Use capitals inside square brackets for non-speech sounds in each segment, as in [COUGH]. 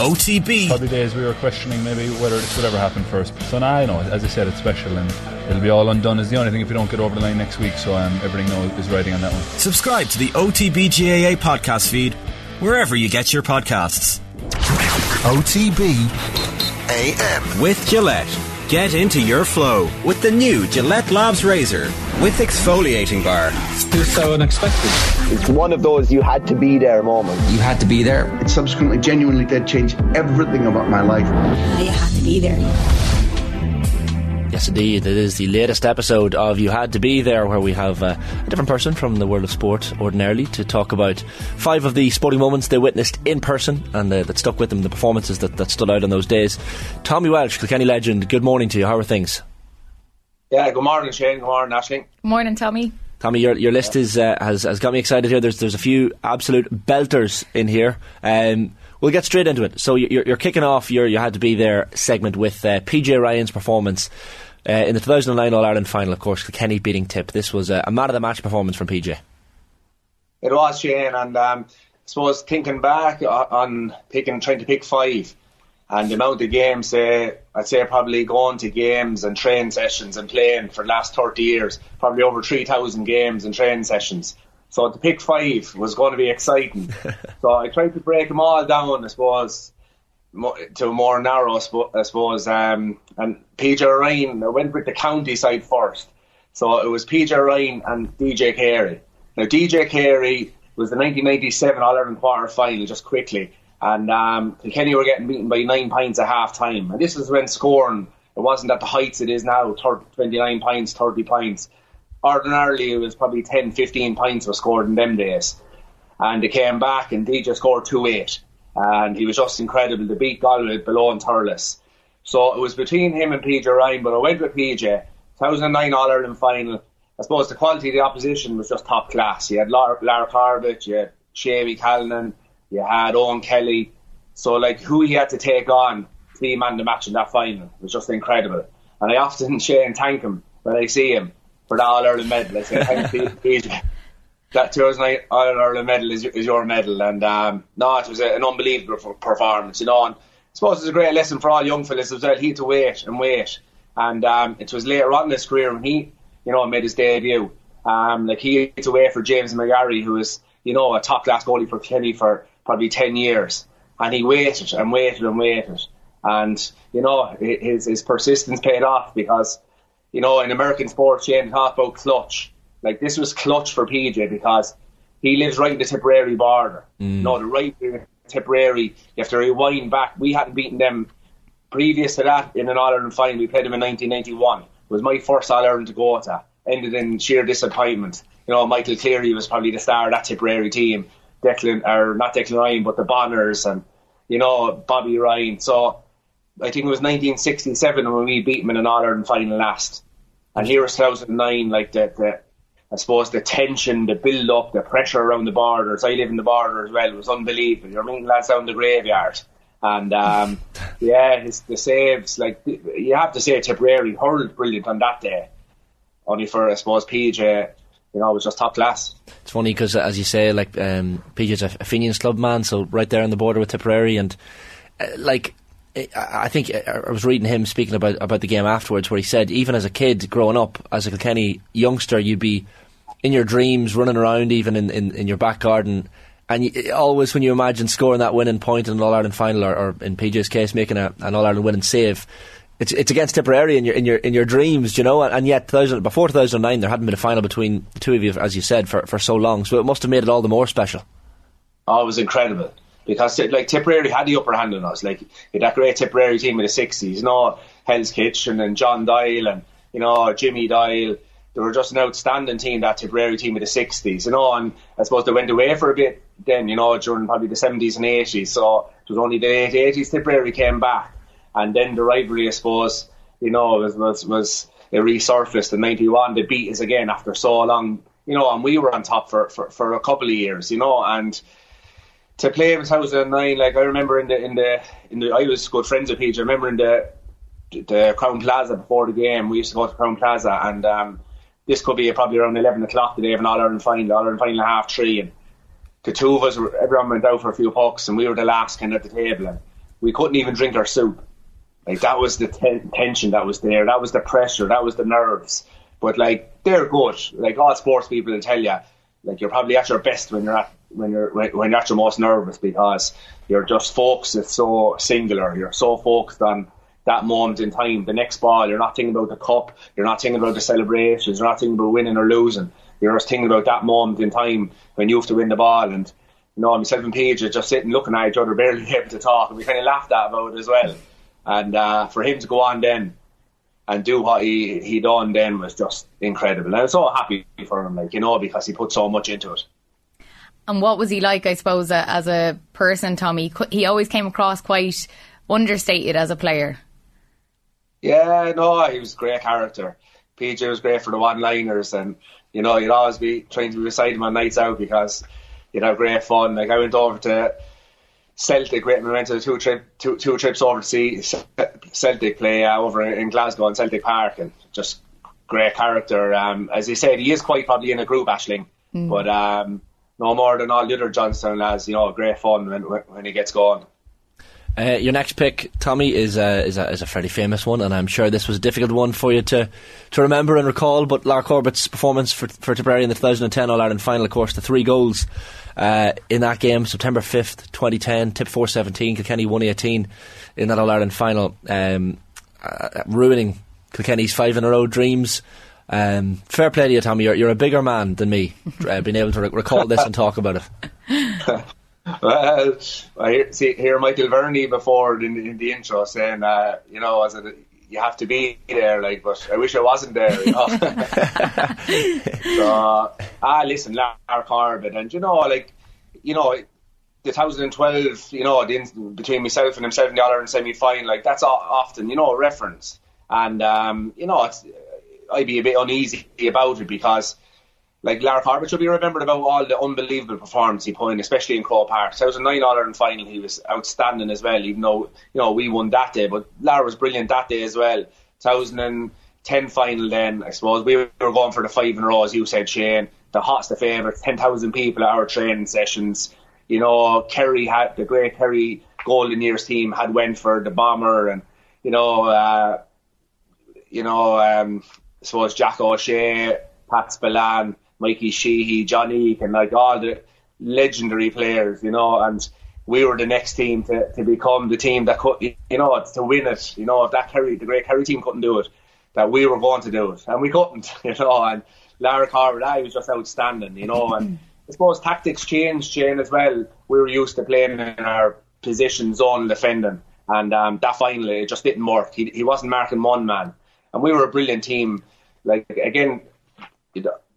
OTB. Probably days we were questioning maybe whether this would ever happen first. So now, you know, as I said, it's special and it'll be all undone. Is the only thing if we don't get over the line next week. So um, everything now is riding on that one. Subscribe to the OTB GAA podcast feed wherever you get your podcasts. OTB AM. With Gillette. Get into your flow with the new Gillette Labs Razor with exfoliating bar. It's so unexpected. It's one of those you had to be there moments. You had to be there. It subsequently genuinely did change everything about my life. You had to be there. Yes, indeed. It is the latest episode of You Had to Be There, where we have uh, a different person from the world of sport ordinarily to talk about five of the sporting moments they witnessed in person and uh, that stuck with them, the performances that, that stood out on those days. Tommy Walsh, Kilkenny legend, good morning to you. How are things? Yeah, good morning, Shane. Good morning, Ashling. Morning, Tommy. Tommy, your your list is uh, has has got me excited here. There's there's a few absolute belters in here. Um, we'll get straight into it. So you're, you're kicking off your you had to be there segment with uh, PJ Ryan's performance uh, in the 2009 All Ireland final. Of course, Kenny beating Tip. This was a, a man of the match performance from PJ. It was Shane, and um, I suppose thinking back on picking trying to pick five. And the amount of games, uh, I'd say probably going to games and train sessions and playing for the last 30 years, probably over 3,000 games and training sessions. So to pick five was going to be exciting. [LAUGHS] so I tried to break them all down, I suppose, to a more narrow, I suppose. Um, and PJ Ryan, I went with the county side first. So it was PJ Ryan and DJ Carey. Now, DJ Carey was the 1997 All Ireland quarter final, just quickly and um, were getting beaten by nine points at half time. And this was when scoring, it wasn't at the heights it is now 30, 29 points, 30 points. Ordinarily, it was probably 10, 15 points were scored in them days. And they came back, and DJ scored 2 8. And he was just incredible to beat Galway below and Thurles. So it was between him and PJ Ryan, but I went with PJ. 2009 All Ireland final. I suppose the quality of the opposition was just top class. You had Lar, Corbett, you had Seamie Callanan, you had Eoin Kelly. So, like, who he had to take on to be man the match in that final was just incredible. And I often, [LAUGHS] Shane, thank him when I see him for that All Ireland medal. I say, thank you, [LAUGHS] That 2009 All Ireland medal is, is your medal. And um, no, it was a, an unbelievable performance, you know. And I suppose it's a great lesson for all young fellas as well. He had to wait and wait. And um, it was later on in his career when he, you know, made his debut. Um, like he had to wait for James McGarry, who was, you know, a top class goalie for Kenny for probably 10 years. And he waited and waited and waited. And, you know, his, his persistence paid off because, you know, in American sports, Shane talked about clutch. Like, this was clutch for PJ because he lives right in the Tipperary border. Mm. You know, the right Tipperary, you have to rewind back. We hadn't beaten them previous to that in an All Ireland final. We played them in 1991. It was my first All Ireland to go to. Ended in sheer disappointment. You know, Michael Cleary was probably the star of that Tipperary team. Declan or not Declan Ryan, but the Bonnars and you know Bobby Ryan. So I think it was 1967 when we beat them in an All Ireland final last, and here was 2009. Like the, the I suppose the tension, the build up, the pressure around the borders. I live in the border as well. It was unbelievable. You're meeting lads down the graveyard. And um, [LAUGHS] yeah, his, the saves, like you have to say, Tipperary hurled brilliant on that day. Only for I suppose PJ you know, it was just top class. It's funny because, as you say, like um, PJ's a Fenians club man, so right there on the border with Tipperary, and uh, like I think uh, I was reading him speaking about about the game afterwards, where he said even as a kid growing up as a Kilkenny youngster, you'd be in your dreams running around even in, in, in your back garden. And always, when you imagine scoring that winning point in an All Ireland final, or, or, in PJ's case, making a, an All Ireland winning save, it's it's against Tipperary in your in your in your dreams, you know, and, and yet 2000, before 2009 there hadn't been a final between the two of you, as you said, for, for so long. So it must have made it all the more special. Oh, it was incredible because like Tipperary had the upper hand on us. Like that great Tipperary team in the '60s, you know, Hell's Kitchen and John Doyle and you know Jimmy Doyle. They were just an outstanding team, that Tipperary team of the '60s, you know. And I suppose they went away for a bit then, you know, during probably the '70s and '80s. So it was only the '80s Tipperary came back and then the rivalry, I suppose, you know, was was, was it resurfaced in '91. They beat us again after so long, you know, and we were on top for, for, for a couple of years, you know, and to play in 2009, like I remember in the in the in the I was good friends with Peter. I remember in the the Crowne Plaza before the game, we used to go to Crowne Plaza, and um, this could be probably around 11 o'clock the day of an All Ireland final, All Ireland final half three, and the two of us, everyone went out for a few pucks, and we were the last kind of at the table. And we couldn't even drink our soup. Like that was the ten- tension that was there. That was the pressure. That was the nerves. But like they're good. Like all sports people will tell you, like you're probably at your best when you're at when you're when you're at your most nervous because you're just focused. It's so singular. You're so focused on that moment in time. The next ball, you're not thinking about the cup. You're not thinking about the celebrations. You're not thinking about winning or losing. You're just thinking about that moment in time when you have to win the ball. And you know, myself and PJ are just sitting looking at each other, barely [LAUGHS] able to talk, and we kind of laughed at about it as well. And uh, for him to go on then and do what he he done then was just incredible. And I was so happy for him, like you know, because he put so much into it. And what was he like, I suppose, uh, as a person, Tommy? He always came across quite understated as a player. Yeah, no, he was a great character. PJ was great for the one-liners, and you know, you'd always be trying to be beside him on nights out because you'd have great fun. Like I went over to Celtic, went to two trip, two, two trips over to see Celtic play uh, over in Glasgow and Celtic Park, and just great character. Um, as he said, he is quite probably in a group, Ashling, mm. but um, no more than all the other Johnstown lads. You know, great fun when when he gets going. Uh, your next pick, Tommy, is a, is, a, is a fairly famous one, and I'm sure this was a difficult one for you to, to remember and recall. But Lar Corbett's performance for, for Tipperary in the 2010 All Ireland final, of course, the three goals uh, in that game, September 5th, 2010, Tip 417, Kilkenny 118 in that All Ireland final, um, uh, ruining Kilkenny's five in a row dreams. Um, fair play to you, Tommy. You're, you're a bigger man than me, uh, being able to re- recall this and talk about it. [LAUGHS] well, I see here Michael Verney before in, in the intro saying, uh, you know, as a, you have to be there, like, but I wish I wasn't there, you know. [LAUGHS] so, ah, listen, Lar Corbett, and you know, like, you know, the 2012, you know, the, between myself and himself in the Ireland semi final, like, that's often, you know, a reference. And, um, you know, I'd be a bit uneasy about it because like Lar Corbett should be remembered about all the unbelievable performance he put in, especially in Croke Park. 2009 All Ireland final, he was outstanding as well. Even though you know we won that day, but Lar was brilliant that day as well. 2010 final, then I suppose we were going for the five in a row, as you said, Shane. The hottest the favourites, 10,000 people at our training sessions. You know, Kerry had the great Kerry Golden Years team had went for the bomber, and you know, uh, you know, um, I suppose Jack O'Shea, Pat Spillane Mikey Sheehy, Johnny, and like all the legendary players, you know, and we were the next team to, to become the team that could, you know, to win it. You know, if that Kerry, the great Kerry team couldn't do it, that we were going to do it, and we couldn't, [LAUGHS] you know. And Lar Corbett, I was just outstanding, you know. And [CLEARS THROAT] I suppose tactics changed, Shane, as well. We were used to playing in our position zone defending, and um, that finally it just didn't work. He, he wasn't marking one man, and we were a brilliant team. Like again,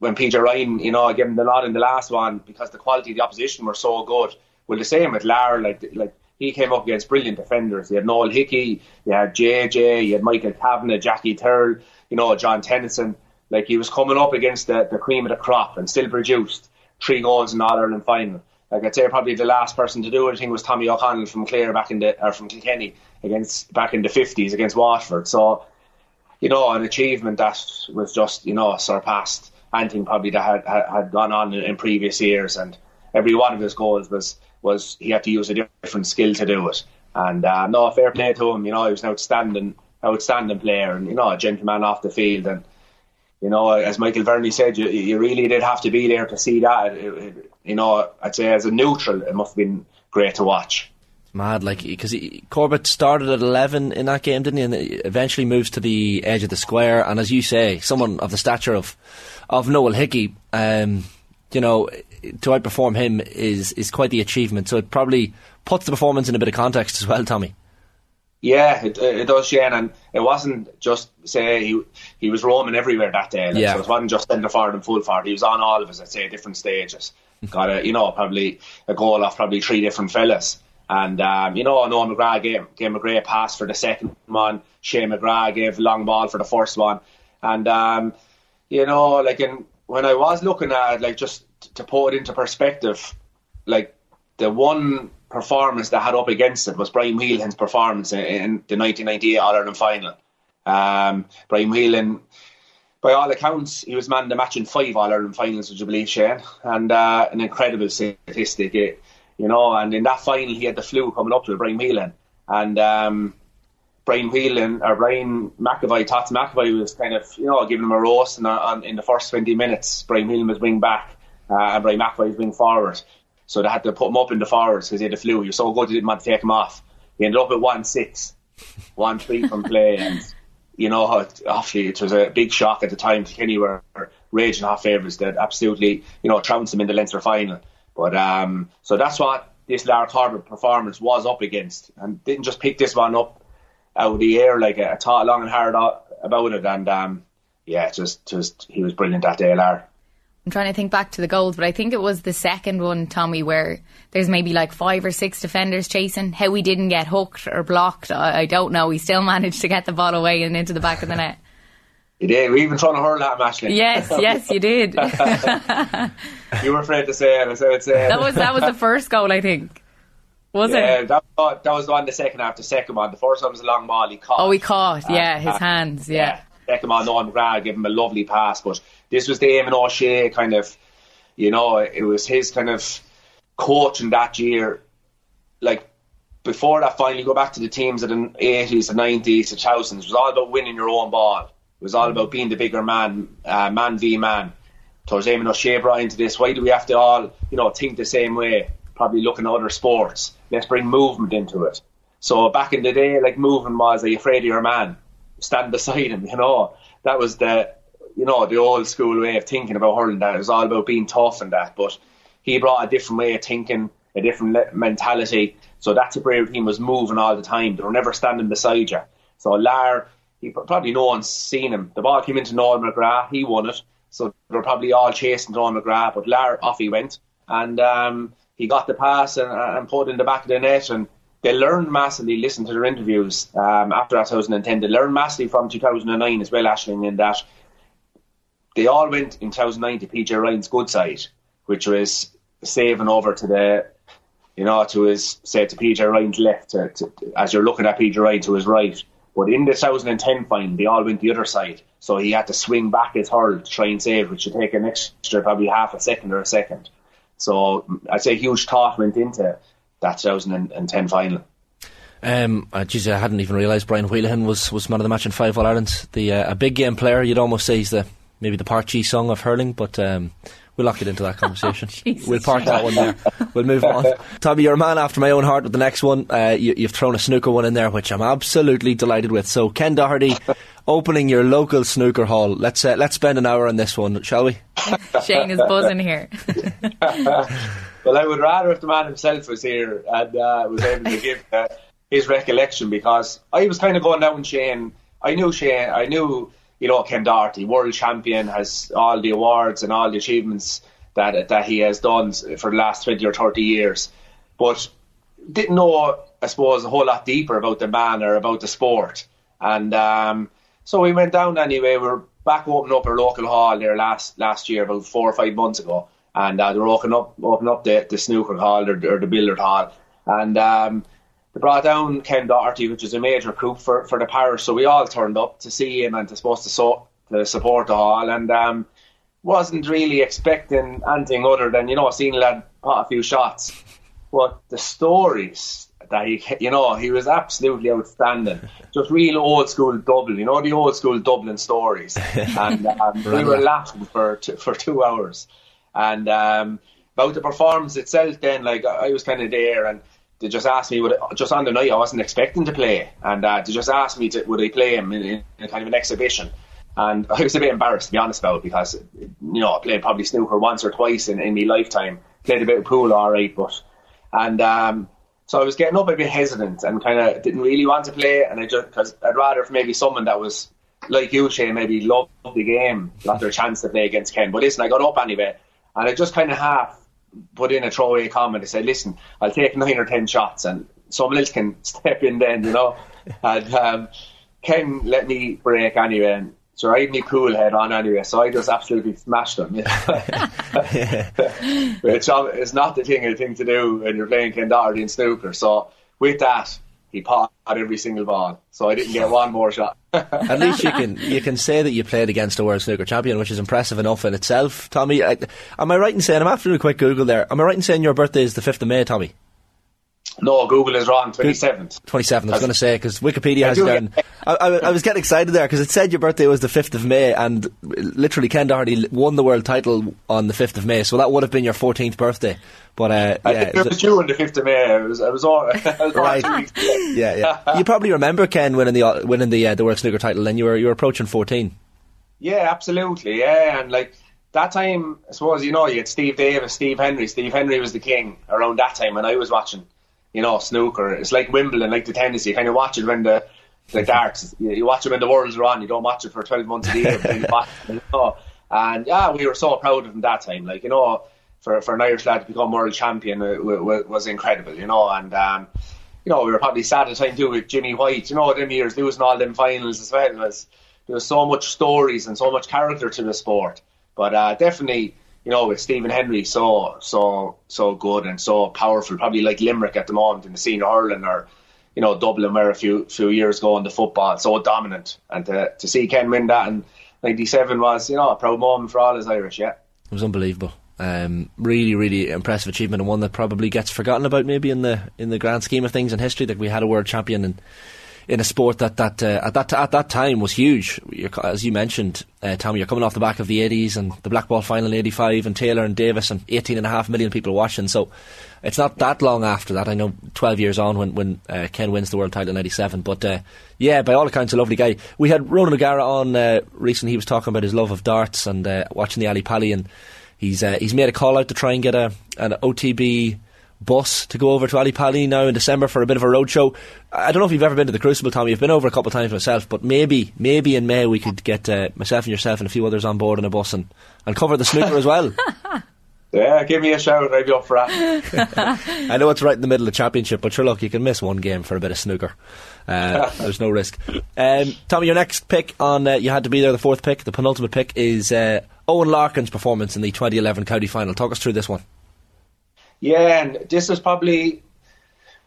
when PJ Ryan, you know, I gave him the nod in the last one because the quality of the opposition were so good. Well, the same with Lar, like like he came up against brilliant defenders. He had Noel Hickey, you had JJ, you had Michael Kavanagh, Jackie Tyrrell, you know, John Tennyson. Like he was coming up against the, the cream of the crop and still produced three goals in All Ireland final. Like I'd say probably the last person to do it, I think, was Tommy O'Connell from Clare back in the or from Kilkenny against back in the fifties against Waterford. So, you know, an achievement that was just, you know, surpassed anything probably that had, had, gone on in, in, previous years. And every one of his goals was was he had to use a different skill to do it. And uh, no, fair play to him. You know, he was an outstanding outstanding player, and you know, a gentleman off the field. And you know, as Michael Verney said, you, you really did have to be there to see that. It, it, you know, I'd say as a neutral, it must have been great to watch mad, like because Corbett started at eleven in that game, didn't he? And eventually moves to the edge of the square. And as you say, someone of the stature of of Noel Hickey, um, you know, to outperform him is is quite the achievement. So it probably puts the performance in a bit of context as well, Tommy. Yeah, it, it does, Shane, and it wasn't just say he he was roaming everywhere that day. Like, yeah. so it wasn't just centre forward and full forward. He was on all of us, I'd say, different stages. Got a you know probably a goal off probably three different fellas. And um, you know, Noel McGrath gave, gave him a great pass for the second one. Shane McGrath gave a long ball for the first one. And um, you know, like in, when I was looking at like just to put it into perspective, like the one performance that had up against it was Brian Whelahan's performance in, in the 1998 All Ireland final. Um, Brian Whelahan, by all accounts, he was man the match in five All Ireland finals, would you believe, Shane? And uh, an incredible statistic. It, you know, and in that final he had the flu coming up to Brian Whelahan. and um, Brian Whelahan or Brian McEvoy, Tots McEvoy was kind of you know giving him a roast and on, in the first 20 minutes. Brian Whelahan was wing back uh, and Brian McEvoy was wing forward, so they had to put him up in the forwards because he had the flu. He was so good they didn't want to take him off. He ended up at one six, one three from play, and you know obviously it was a big shock at the time. Kenny were raging hot favourites that absolutely you know trounced him in the Leinster final. But um, so that's what this Lar Corbett performance was up against, and didn't just pick this one up out of the air like I thought long and hard about it, and um, yeah, just just he was brilliant that day, Lar. I'm trying to think back to the goals, but I think it was the second one, Tommy, where there's maybe like five or six defenders chasing. How he didn't get hooked or blocked, I, I don't know. He still [LAUGHS] managed to get the ball away and into the back of the net. You did. We even trying to hurl that match. Yes, yes, you did. [LAUGHS] [LAUGHS] you were afraid to say it. So it's, uh, that was that was the first goal, I think. Was yeah, it? That, that was the one. The second half, the second one. The first one was a long ball. He caught. Oh, he caught. Yeah, uh, his hands. Yeah. yeah. Second one, Noel McGrath gave him a lovely pass, but this was the Eamon O'Shea kind of. You know, it was his kind of coaching that year. Like before that, finally go back to the teams of the 80s, the 90s, the 2000s. It was all about winning your own ball. It was all about being the bigger man, uh, man v man. Towards Eamon O'Shea brought into this. Why do we have to all, you know, think the same way? Probably looking at other sports. Let's bring movement into it. So back in the day, like movement was, are you afraid of your man? Stand beside him, [LAUGHS] you know. That was the, you know, the old school way of thinking about hurling. That it was all about being tough and that. But he brought a different way of thinking, a different mentality. So that's a Tipperary team was moving all the time. They were never standing beside you. So Lar, he probably no one's seen him. The ball came into Noel McGrath, he won it. So they were probably all chasing Noel McGrath, but Lar off he went. And um, he got the pass and, and put it in the back of the net. And they learned massively, listen to their interviews um, after 2010. They learned massively from 2009 as well, Ashling, in that they all went in 2009 to PJ Ryan's good side, which was saving over to the, you know, to his, say, to PJ Ryan's left, to, to, as you're looking at PJ Ryan to his right. But in the 2010 final, they all went the other side. So he had to swing back his hurl to try and save, which would take an extra probably half a second or a second. So I'd say huge thought went into that 2010 final. Um, uh, geez, I hadn't even realised Brian Whelahan was, was man of the match in five All Ireland. The uh, a big game player. You'd almost say he's the maybe the Páirc Uí song of hurling, but um, We'll lock it into that conversation. [LAUGHS] oh, we'll park that one there. We'll move on. Tommy, you're a man after my own heart with the next one. Uh, you, have thrown a snooker one in there, which I'm absolutely delighted with. So, Ken Doherty, [LAUGHS] opening your local snooker hall. Let's uh, let's spend an hour on this one, shall we? [LAUGHS] Shane is buzzing here. well, I would rather if the man himself was here and uh, was able to give uh, his recollection because I was kind of going down Shane. I knew Shane. I knew you know, Ken Doherty, world champion, has all the awards and all the achievements that that he has done for the last 20 or 30 years. But didn't know, I suppose, a whole lot deeper about the man or about the sport. And um, so we went down anyway. We are back opening up our local hall there last last year, about four or five months ago. And uh, they were opening up, opening up the, the snooker hall or, or the billiard hall. And um, they brought down Ken Doherty, which is a major coup for, for the parish. So we all turned up to see him and to supposed to, so, to support the hall. And um, wasn't really expecting anything other than, you know, seeing lad pot a few shots. But the stories that he, you know, he was absolutely outstanding. [LAUGHS] Just real old school Dublin, you know, the old school Dublin stories. [LAUGHS] And um, we were laughing for, t- for two hours. And um, about the performance itself, then, like, I was kind of there and they just asked me would just on the night I wasn't expecting to play, and uh, they just asked me to, would I play him in, in, kind of an exhibition. And [LAUGHS] I was a bit embarrassed to be honest about it because you know I played probably snooker once or twice in, in my lifetime. Played a bit of pool, all right, but and um, so I was getting up a bit hesitant and kind of didn't really want to play. And I just because I'd rather maybe someone that was like you, Shane, maybe loved the game, got their chance to play against Ken. But listen, I got up anyway, and I just kind of half put in a throwaway comment to say, listen, I'll take nine or ten shots and someone else can [LAUGHS] step in then, you know. and um, Ken let me break anyway. And so I had my pool head on anyway, so I just absolutely smashed him. [LAUGHS] [LAUGHS] Which is not the thing, a thing to do when you're playing Ken Doherty and snooker. So with that, he pot every single ball, so I didn't get one more shot. [LAUGHS] At least you can you can say that you played against a world snooker champion, which is impressive enough in itself. Tommy, I, am I right in saying I'm after a quick Google there? Am I right in saying your birthday is the fifth of May, Tommy? No, Google is wrong. Twenty seventh. Twenty seventh. I was going to say because Wikipedia has do it down. I, I, I was getting excited there because it said your birthday was the fifth of May, and literally Ken Doherty won the world title on the fifth of May, so that would have been your fourteenth birthday. But uh, I yeah, think it was due on the fifth of May. It was. I was all. [LAUGHS] I was all Right. two yeah, yeah. you probably remember Ken winning the winning the uh, the world snooker title, and you were you were approaching fourteen. Yeah, absolutely. Yeah, and like that time, I suppose you know you had Steve Davis, Steve Hendry. Steve Hendry was the king around that time when I was watching. You know, snooker. It's like Wimbledon, like the tennis. You kind of watch it when the the darts. You, watch it when the worlds are on. You don't watch it for twelve months a year. And yeah, we were so proud of him that time. Like you know, for for an Irish lad to become world champion uh, w- w- was incredible. You know, and. um you know, we were probably sad at the time too with Jimmy White, you know, them years losing all them finals as well. Was there was so much stories and so much character to the sport. But uh, definitely, you know, with Stephen Hendry so so so good and so powerful, probably like Limerick at the moment in the senior hurling or you know, Dublin where a few few years ago in the football, so dominant. And to to see Ken win that in ninety seven was, you know, a proud moment for all his Irish, yeah. It was unbelievable. Um, really, really impressive achievement, and one that probably gets forgotten about maybe in the in the grand scheme of things in history. That we had a world champion in in a sport that that uh, at that at that time was huge. You're, as you mentioned, uh, Tommy, you're coming off the back of the 80s and the Black Ball final in '85, and Taylor and Davis, and 18 and a half million people watching. So it's not that long after that. I know 12 years on when when uh, Ken wins the world title in '97, but uh, yeah, by all accounts, a lovely guy. We had Ronan O'Gara on uh, recently. He was talking about his love of darts and uh, watching the Ali Pali, and he's he's made a call out to try and get a an OTB bus to go over to Ali Pali now in December for a bit of a roadshow. I don't know if you've ever been to the Crucible, Tommy. I've been over a couple of times myself, but maybe maybe in May we could get uh, myself and yourself and a few others on board on a bus and, and cover the snooker as well. [LAUGHS] Yeah, give me a shout, I'd be up for that. [LAUGHS] I know it's right in the middle of the championship, but sure, look, you can miss one game for a bit of snooker. Uh, [LAUGHS] there's no risk. Um, Tommy, your next pick on uh, you had to be there. The fourth pick, the penultimate pick, is uh, Eoin Larkin's performance in the 2011 county final. Talk us through this one. Yeah, and this was probably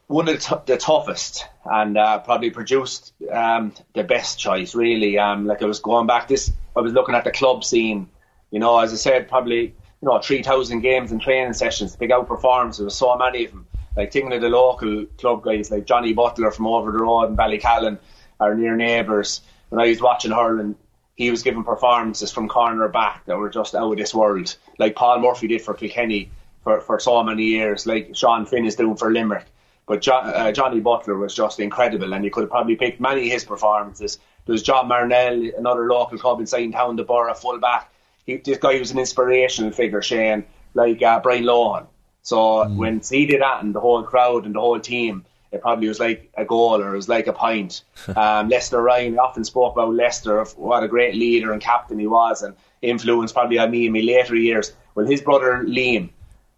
one of the, t- the toughest, and uh, probably produced um, the best choice. Really, um, like I was going back. This I was looking at the club scene. You know, as I said, probably you know three thousand games and training sessions, big out performances. There was so many of them. Like thinking of the local club guys, like Johnny Butler from over the road in Ballycallan, our near neighbours. When I was watching hurling, he was giving performances from corner back that were just out of this world, like Paul Murphy did for Kilkenny for, for so many years, like Sean Finn is doing for Limerick. But uh, Johnny Butler was just incredible, and you could have probably picked many of his performances. There was John Marnell, another local club inside town, the Borough full back. He, this guy was an inspirational figure, Shane, like uh, Brian Lohan. So when he did that, and the whole crowd and the whole team, it probably was like a goal or it was like a pint. [LAUGHS] um, Lester Ryan often spoke about Lester, of what a great leader and captain he was, and influenced probably on me in my later years. Well, his brother Liam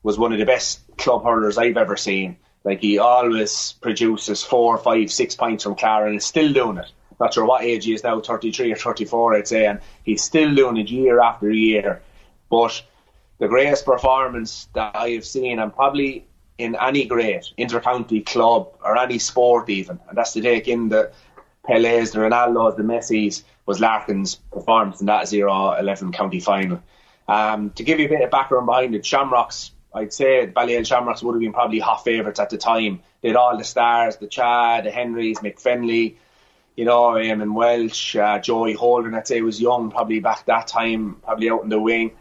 was one of the best club hurlers I've ever seen. Like he always produces four, five, six pints from Clara and is still doing it. Not sure what age he is now, 33 or 34, I'd say, and he's still doing it year after year. But the greatest performance that I have seen, and probably in any great inter-county club or any sport even, and that's to take in the Pelés, the Ronaldos, the Messis, was Larkin's performance in that 0-11 county final. Um, to give you a bit of background behind it, Shamrocks, I'd say Ballyhale Shamrocks would have been probably hot favourites at the time. They had all the stars, the Chad, the Henrys, McFenley, you know, Eamon Welsh, uh, Joey Holden, I'd say was young probably back that time, probably out in the wing.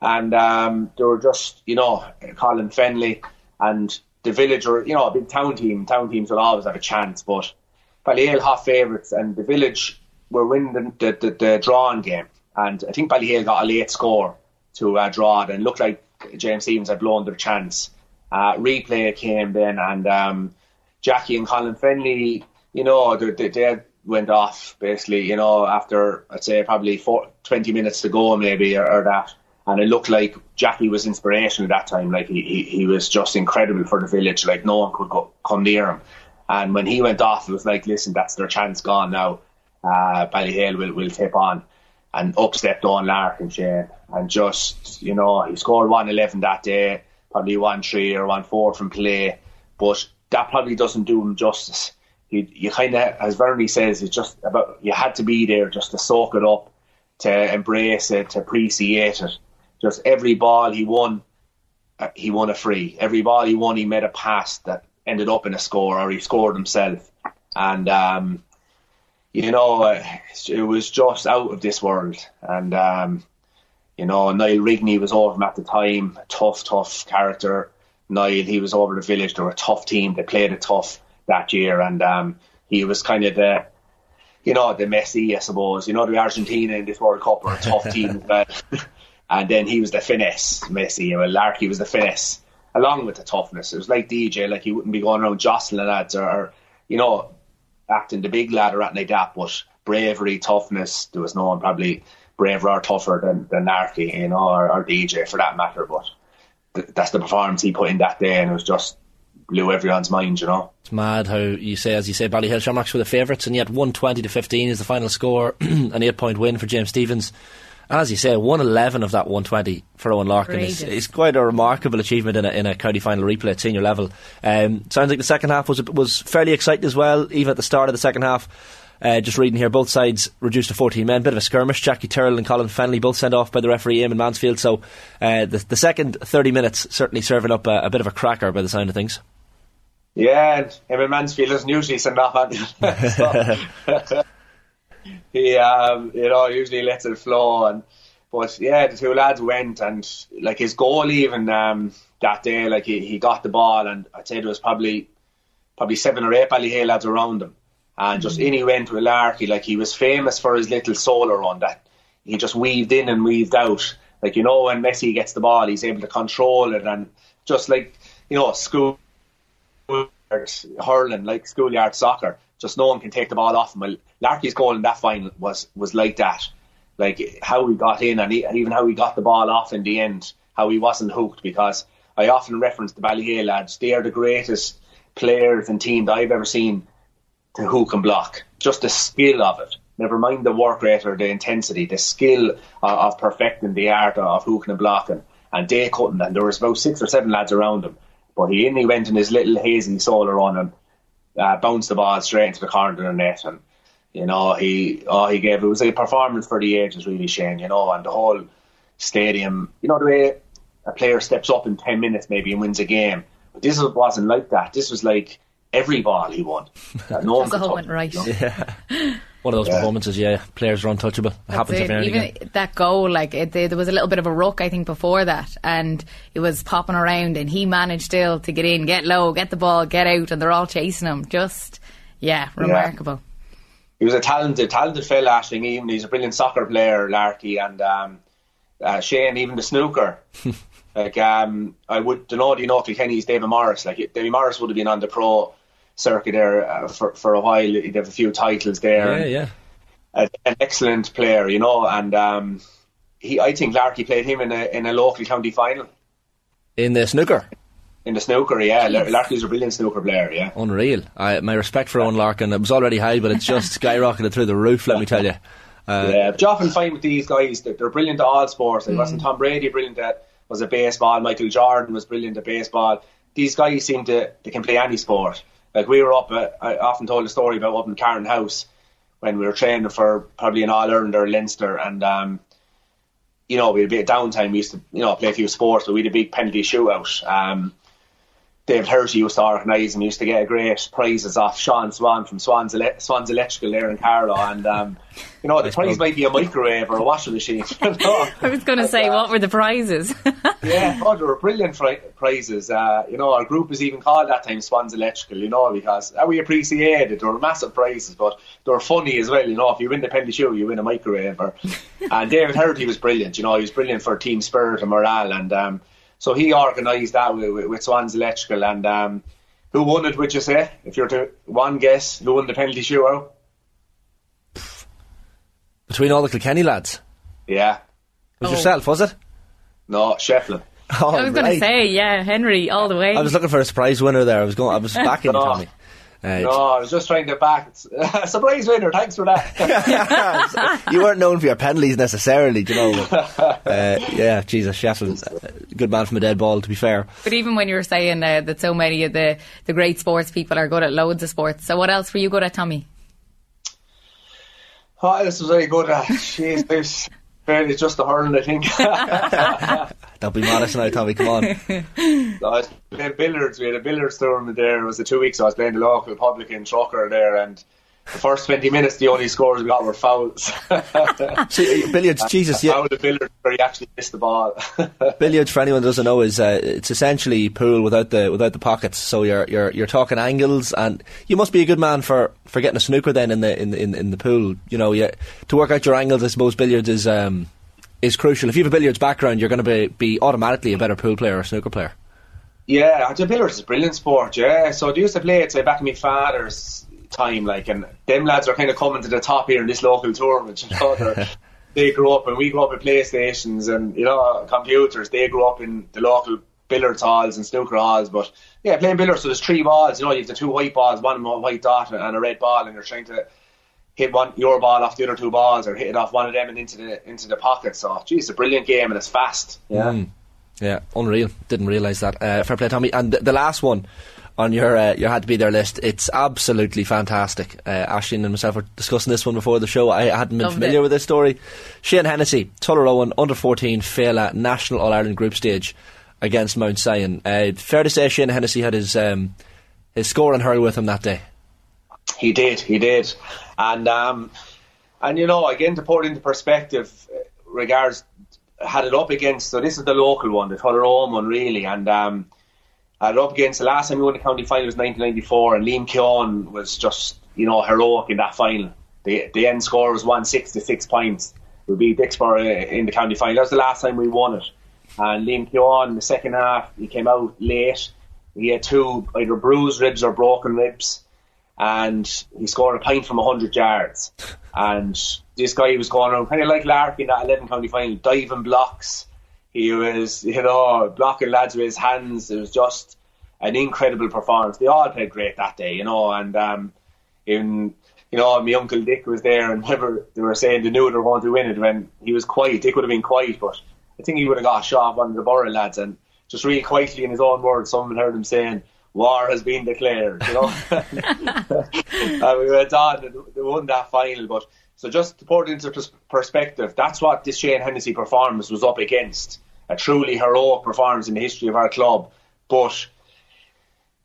And um, they were just, you know, Colin Fennelly and the village were, you know, a big town team. Town teams will always have a chance, but Ballyhale hot favourites and the village were winning the, the, the, the drawing game. And I think Ballyhale got a late score to uh, draw it and looked like James Stephens had blown their chance. Uh, replay came then and um, Jackie and Colin Fennelly, you know, they, they, they went off basically, you know, after I'd say probably four, 20 minutes to go maybe or, or that. And it looked like Jackie was inspirational at that time. Like he, he, he was just incredible for the village. Like no one could go, come near him. And when he went off, it was like, listen, that's their chance gone now. Uh, Ballyhale will, will tip on. And up stepped Eoin Larkin Shane. And just, you know, he scored 111 that day, probably 1 3 or 1 4 from play. But that probably doesn't do him justice. You, you kind of, as Verney says, it's just about, you had to be there just to soak it up, to embrace it, to appreciate it. Just every ball he won, uh, he won a free. Every ball he won, he made a pass that ended up in a score or he scored himself. And, um, you know, uh, it was just out of this world. And, um, you know, Niall Rigney was over him at the time, a tough, tough character. Niall, he was over the village. They were a tough team. They played it tough that year. And um, he was kind of the, you know, the Messi, I suppose. You know, the Argentina in this World Cup were a tough [LAUGHS] team as well. [LAUGHS] and then he was the finesse, Messi. Well, Larky was the finesse, along with the toughness. It was like DJ, like he wouldn't be going around jostling lads or, or you know, acting the big lad or anything like that. But bravery, toughness, there was no one probably braver or tougher than, than Larky, you know, or, or DJ for that matter. But th- that's the performance he put in that day, and it was just blew everyone's mind, you know. It's mad how you say, as you say, Ballyhale Shamrocks were the favourites, and yet 120 to 15 is the final score, [CLEARS THROAT] an eight point win for James Stephens. And as you say, 111 of that 120 for Eoin Larkin is, is, quite a remarkable achievement in a, in a county final replay at senior level. Um, sounds like the second half was was fairly exciting as well, even at the start of the second half. Uh, just reading here, both sides reduced to 14 men. Bit of a skirmish. Jackie Tyrrell and Colin Fennelly both sent off by the referee Eamon Mansfield. So uh, the, the, second 30 minutes certainly serving up a, a, bit of a cracker by the sound of things. Yeah, and Eamon Mansfield doesn't usually send off [LAUGHS] [LAUGHS] [LAUGHS] he, um, you know, usually lets it flow. And but yeah, the two lads went, and like his goal even um, that day, like he, he got the ball, and I'd say there was probably probably seven or eight Ballyhale lads around him and just in he went with Larky. Like he was famous for his little solo run that he just weaved in and weaved out. Like you know when Messi gets the ball, he's able to control it and just like you know school hurling, like schoolyard soccer. Just no one can take the ball off him. Larky's goal in that final was was like that. Like how he got in and, he, even how he got the ball off in the end, how he wasn't hooked because I often reference the Ballyhale lads. They are the greatest players and team that I've ever seen to hook and block. Just the skill of it. Never mind the work rate or the intensity. The skill of, of perfecting the art of hooking and blocking. and, they couldn't. And there was about six or seven lads around him. But he in he went in his little hazy solo run and uh, bounced the ball straight into the corner of the net. And you know he oh he gave it was a performance for the ages really Shane. You know and the whole stadium. You know the way a player steps up in ten minutes maybe and wins a game. But this wasn't like that. This was like every ball he won. [LAUGHS] That no one all went right. [LAUGHS] Yeah. One of those yeah. performances, yeah. Players are untouchable. It happens it. Even again. that goal, like it, there was a little bit of a ruck, I think, before that, and it was popping around, and he managed still to get in, get low, get the ball, get out, and they're all chasing him. Just, yeah, remarkable. Yeah. He was a talented, talented fella, Ashling. Even he's a brilliant soccer player, Larky, and um, uh, Shane, even the snooker. [LAUGHS] like um, I would, don't know, do you know Kilkenny's David Morris? Like David Morris would have been on the pro circuit there uh, for for a while. He'd have a few titles there. Yeah, yeah. A, an excellent player, you know, and um, he I think Larky played him in a in a local county final. In the snooker. In the snooker, yeah. Jeez. Larky's a brilliant snooker player, yeah. Unreal. I, my respect for Eoin Larkin, it was already high, but it's just [LAUGHS] skyrocketed through the roof, let me tell you. Uh, yeah, but you often find with these guys that they're brilliant at all sports. Like, mm. wasn't Tom Brady brilliant at was at baseball? Michael Jordan was brilliant at baseball. These guys seem to they can play any sport. Like we were up, uh, I often told a story about up in Carton House when we were training for probably an All Ireland or Leinster, and um, you know we had a bit of downtime. We used to you know play a few sports, but we had a big penalty shootout. Um, David Herity used to organise and used to get great prizes off Sean Swan from Swan's, Ele- Swan's Electrical there in Carlow. And, um, you know, the prize might be a microwave or a washing machine. [LAUGHS] I was going to say, uh, what were the prizes? [LAUGHS] yeah, oh, they were brilliant fri- prizes. Uh, you know, our group was even called that time Swan's Electrical, you know, because uh, we appreciated it. They were massive prizes, but they were funny as well. You know, if you win the penny shoe, you win a microwave. Or, and David Herity was brilliant. You know, he was brilliant for team spirit and morale. And, um, so he organised that with, with, with, Swans Electrical. And um, who won it, would you say? If you're to one guess, who won the penalty shootout? Between all the Kilkenny lads? Yeah. It was oh. yourself, was it? No, Shefflin. Oh, I was right. going to say, yeah, Henry, all the way. I was looking for a surprise winner there. I was going. I was [LAUGHS] backing no. Tommy. Uh, no, I was just trying to back. [LAUGHS] Surprise winner, thanks for that. [LAUGHS] you weren't known for your penalties necessarily, you know. [LAUGHS] Uh, yeah, Jesus, Shefflin, good man from a dead ball, to be fair. But even when you were saying uh, that so many of the, the great sports people are good at loads of sports, so what else were you good at, Tommy? Oh, this was very good at. Jeez, this. It's just the hurling, I think. That'll be modest now, Tommy. Come on. I was playing billiards. We had a billiards tournament there. It was the two weeks. So I was playing the local public in Trucker there, and the first 20 minutes, the only scores we got were fouls. [LAUGHS] See, billiards, Jesus, yeah. Foul the billiards where he actually missed the ball. [LAUGHS] billiards, for anyone who doesn't know, is uh, it's essentially pool without the without the pockets. So you're you're you're talking angles, and you must be a good man for, for getting a snooker then in the in in, in the pool. You know, yeah, to work out your angles. I suppose billiards is um, is crucial. If you have a billiards background, you're going to be be automatically a better pool player or snooker player. Yeah, the billiards is a brilliant sport. Yeah, so I used to play it say back in my father's time, like, and them lads are kind of coming to the top here in this local tournament. [LAUGHS] You know, they grew up and we grew up with PlayStations and you know computers. They grew up in the local billiards halls and snooker halls. But yeah, playing billiards, so there's three balls. You know, you have the two white balls, one white dot and a red ball, and you're trying to hit one your ball off the other two balls or hit it off one of them and into the into the pocket. So, geez, it's a brilliant game and it's fast. Yeah. Mm. Yeah, unreal. Didn't realise that. Uh, fair play, Tommy. And th- the last one on your uh, your had to be there list. It's absolutely fantastic. Uh, Ashling and myself were discussing this one before the show. I hadn't been Loved familiar it. with this story. Shane Hennessy, Tullaroan, under 14, Féile National All Ireland group stage against Mount Sion. Uh, fair to say Shane Hennessy had his um, his score and hurl with him that day. He did, he did, and um, and you know again to put it into perspective, uh, regards had it up against. So this is the local one, the Tullaroan one, really, and. Um, uh, up against the last time we won the county final was 1994, and Liam Keown was just you know heroic in that final. The the end score was one six points. We beat Dicksboro in the county final. That was the last time we won it. And Liam Keown in the second half, he came out late. He had two either bruised ribs or broken ribs, and he scored a pint from 100 yards. And this guy was going around kind of like Larkin in that 11 county final, diving blocks he was, you know, blocking lads with his hands. It was just an incredible performance. They all played great that day, you know, and um, even, you know, my uncle Dick was there, and [LAUGHS] whenever they were saying they knew they were going to win it, when he was quiet, Dick would have been quiet, but I think he would have got a shot one of the Borough lads, and just really quietly in his own words, someone heard him saying, war has been declared, you know. and we went on and they won that final, but so just to put it into perspective, that's what this Shane Hennessy performance was up against. A truly heroic performance in the history of our club. But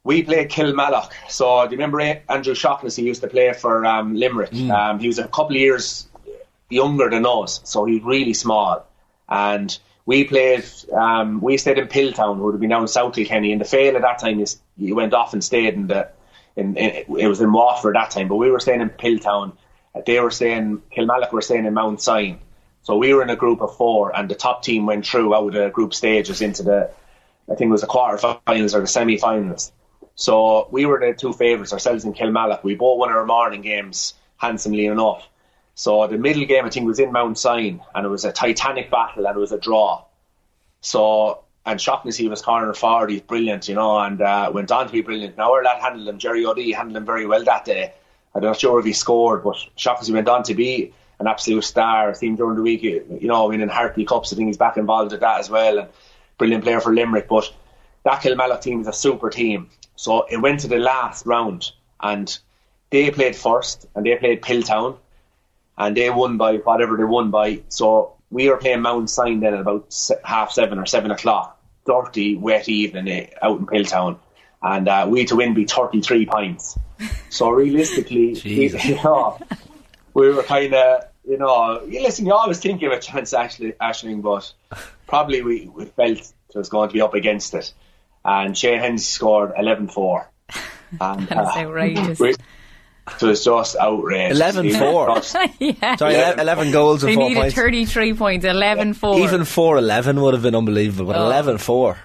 we played Kilmallock. So do you remember Andrew Shaughnessy used to play for um, Limerick? Mm. Um, he was a couple of years younger than us, so he was really small. And we played, um, we stayed in Piltown, who would have been down in South Kilkenny. And the Féile at that time, he went off and stayed in the, in, in, it was in Waterford at that time, but we were staying in Piltown they were saying Kilmallock were staying in Mount Sion. So we were in a group of four, and the top team went through out of the group stages into the, I think it was the quarterfinals or the semi-finals. So we were the two favourites ourselves in Kilmallock. We both won our morning games handsomely enough. So the middle game I think was in Mount Sion, and it was a titanic battle, and it was a draw. So and Shaughnessy was corner forward, he's brilliant, you know, and uh, went on to be brilliant. Now our lad handled him, Jerry O'D handled him very well that day. I'm not sure if he scored, but Shaughnessy went on to be an absolute star. I think during the week, you know, winning Harty Cups, I think he's back involved with that as well. And brilliant player for Limerick. But that Kilmallock team is a super team. So it went to the last round, and they played first, and they played Piltown, and they won by whatever they won by. So we were playing Mount Sion then at about half seven or seven o'clock. Dirty, wet evening eh, out in Piltown. And uh, we to win be 33 points. So realistically, [LAUGHS] we, [LAUGHS] you know, we were kind of, you know, you listen, you always think you have a chance, actually, Ashling, but probably we, we felt it was going to be up against it. And Shane Hennessy scored 11 4. [LAUGHS] And, That's uh, outrageous. We, so it's just outrageous. 11 4. [LAUGHS] yeah. Sorry, 11, 11 goals and they 4 needed points. 33 points, 11 4. Even 4 11 would have been unbelievable, but 11 4.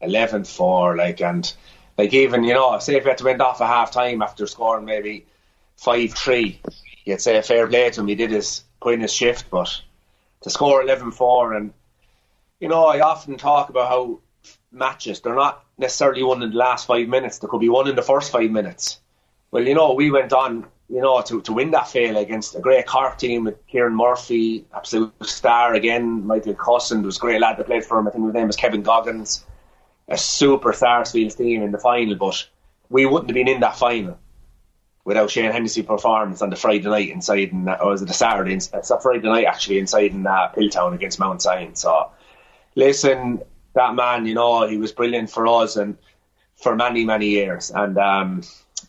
11 4, like, and like even you know, say if you had to win off a half time after scoring maybe five three, you'd say a fair play to him. He did his put in his shift, but to score 11-4 and you know, I often talk about how matches they're not necessarily won in the last five minutes. There could be one in the first five minutes. Well, you know, we went on, you know, to, to win that Féile against a great Cork team with Kieran Murphy, absolute star again. Michael Cussen was a great lad that played for him. I think his name was Kevin Goggins a super Sarsfields team in the final, but we wouldn't have been in that final without Shane Hennessy performance on the Friday night inside, in, or was it the Saturday? It's a Friday night actually inside in uh, Piltown against Mount Sion. So listen, that man, you know, he was brilliant for us and for many, many years. And, um,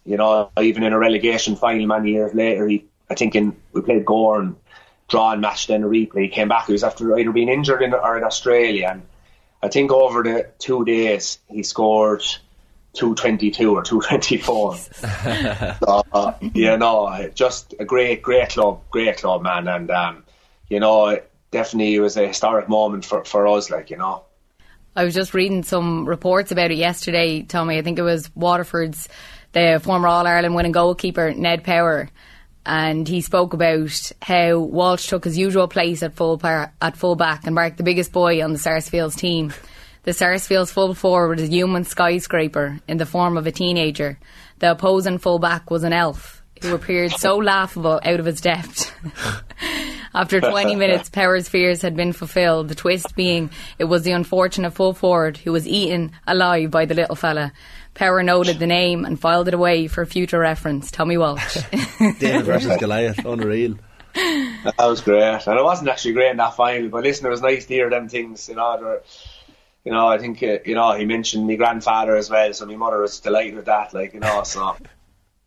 you know, even in a relegation final many years later, he, I think in, we played Gore and draw and match then a replay. He came back, he was after either being injured in, or in Australia. And I think over the two days, he scored 222 or 224. [LAUGHS] so, uh, you know, just a great, great club, great club, man. And, um, you know, definitely it was a historic moment for, for us, like, you know. I was just reading some reports about it yesterday, Tommy. I think it was Waterford's, the former All Ireland winning goalkeeper, Ned Power. And he spoke about how Walsh took his usual place at full par- at full back and marked the biggest boy on the Sarsfields team. The Sarsfields full forward was a human skyscraper in the form of a teenager. The opposing full back was an elf who appeared so laughable out of his depth. [LAUGHS] After [LAUGHS] 20 minutes, Power's fears had been fulfilled, the twist being it was the unfortunate full forward who was eaten alive by the little fella. Power noted the name and filed it away for future reference. Tommy Walsh. [LAUGHS] David versus [LAUGHS] Goliath, unreal. That was great. And it wasn't actually great in that final, but listen, it was nice to hear them things, you know. Were, you know, I think, uh, you know, he mentioned my grandfather as well, so my mother was delighted with that, like, you know, so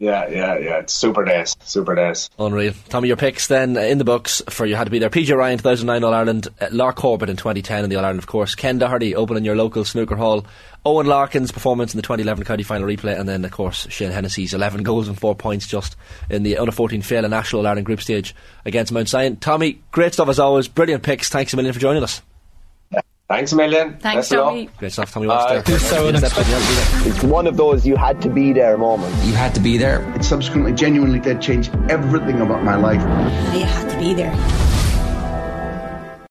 yeah, yeah, yeah. It's super days, super days. Unreal. Tommy, your picks then in the books for you had to be there. PJ Ryan, 2009 All Ireland. Uh, Lar Corbett in 2010 in the All Ireland, of course. Ken Doherty opening your local snooker hall. Eoin Larkin's performance in the 2011 county final replay, and then of course Shane Hennessy's 11 goals and 4 points just in the under 14 Féile National All Ireland group stage against Mount Sion. Tommy, great stuff as always. Brilliant picks. Thanks a million for joining us. Thanks a million. Thanks, Tommy. Great stuff, Tommy Walsh. It's one of those you had to be there moments. You had to be there. It subsequently genuinely did change everything about my life. You had to be there.